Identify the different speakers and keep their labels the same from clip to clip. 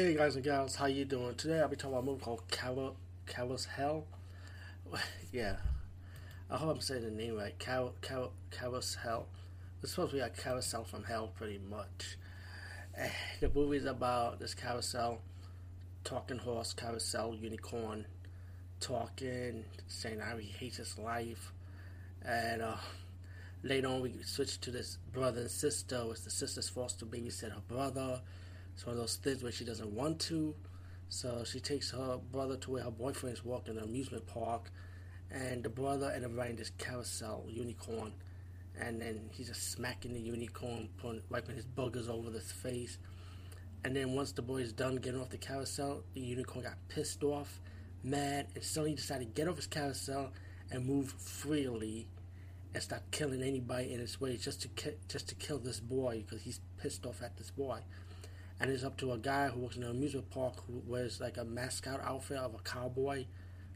Speaker 1: Hey guys and gals, how you doing? Today I'll be talking about a movie called CarousHELL. yeah, I hope I'm saying the name right. CarousHELL. It's supposed to be a carousel from hell, pretty much. The movie is about this carousel, talking horse, carousel, unicorn, talking, saying how he hates his life. And uh, later on, we switch to this brother and sister. It's the sister's forced to babysit her brother. It's one of those things where she doesn't want to. So she takes her brother to where her boyfriend is walking in an amusement park. And the brother end up riding this carousel unicorn. And then he's just smacking the unicorn, putting, wiping his boogers over his face. And then once the boy is done getting off the carousel, the unicorn got pissed off, mad, and suddenly decided to get off his carousel and move freely and start killing anybody in its way just to ki- just to kill this boy because he's pissed off at this boy. And it's up to a guy who works in an amusement park who wears like a mascot outfit of a cowboy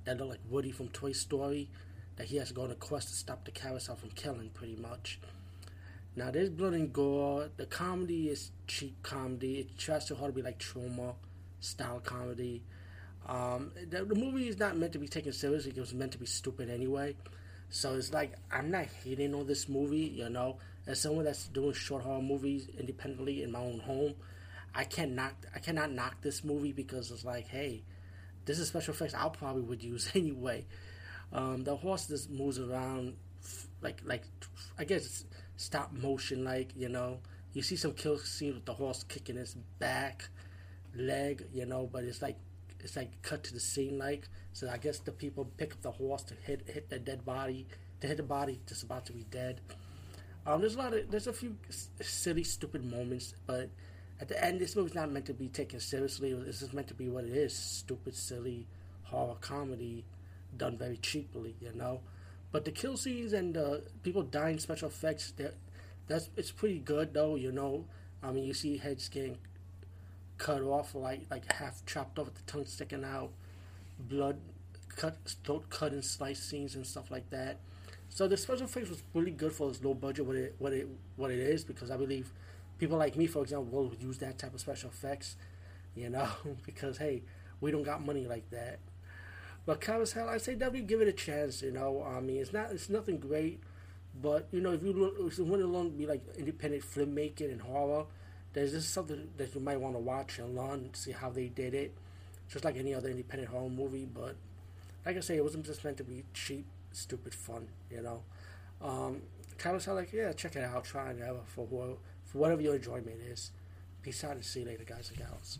Speaker 1: that look like Woody from Toy Story that he has to go on a quest to stop the carousel from killing pretty much. Now there's blood and gore. The comedy is cheap comedy. It tries too hard to be like Troma style comedy. Um, the, the movie is not meant to be taken seriously. It was meant to be stupid anyway. So it's like I'm not hating on this movie, you know. As someone that's doing short horror movies independently in my own home, I can't knock I cannot knock this movie because it's like, hey, this is special effects I probably would use anyway. Um, the horse just moves around like like I guess stop motion like you know. You see some kill scenes with the horse kicking its back leg, you know, but it's like it's like cut to the scene like. So I guess the people pick up the horse to hit hit the dead body, to hit the body just about to be dead. Um, there's a lot of there's a few silly, stupid moments, but at the end, this movie's not meant to be taken seriously. This is meant to be what it is: stupid, silly horror comedy done very cheaply, you know. But the kill scenes and people dying special effects, that's it's pretty good though, you know. I mean, you see heads getting cut off, like like half chopped off with the tongue sticking out, blood cut, throat cut and slice scenes and stuff like that. So the special effects was really good for its low budget, what it what it what it is, because I believe people like me, for example, will use that type of special effects, you know, because hey, we don't got money like that. But CarousHELL, I say definitely give it a chance. You know, I mean, it's not, it's nothing great, but you know, if you if you want to learn be like independent filmmaking and horror, there's just something that you might want to watch and learn, see how they did it, just like any other independent horror movie. But like I say, it wasn't just meant to be cheap, stupid fun. You know, um, CarousHELL, like yeah, check it out, try it out for for whatever your enjoyment is. Peace out and see you later, guys and gals.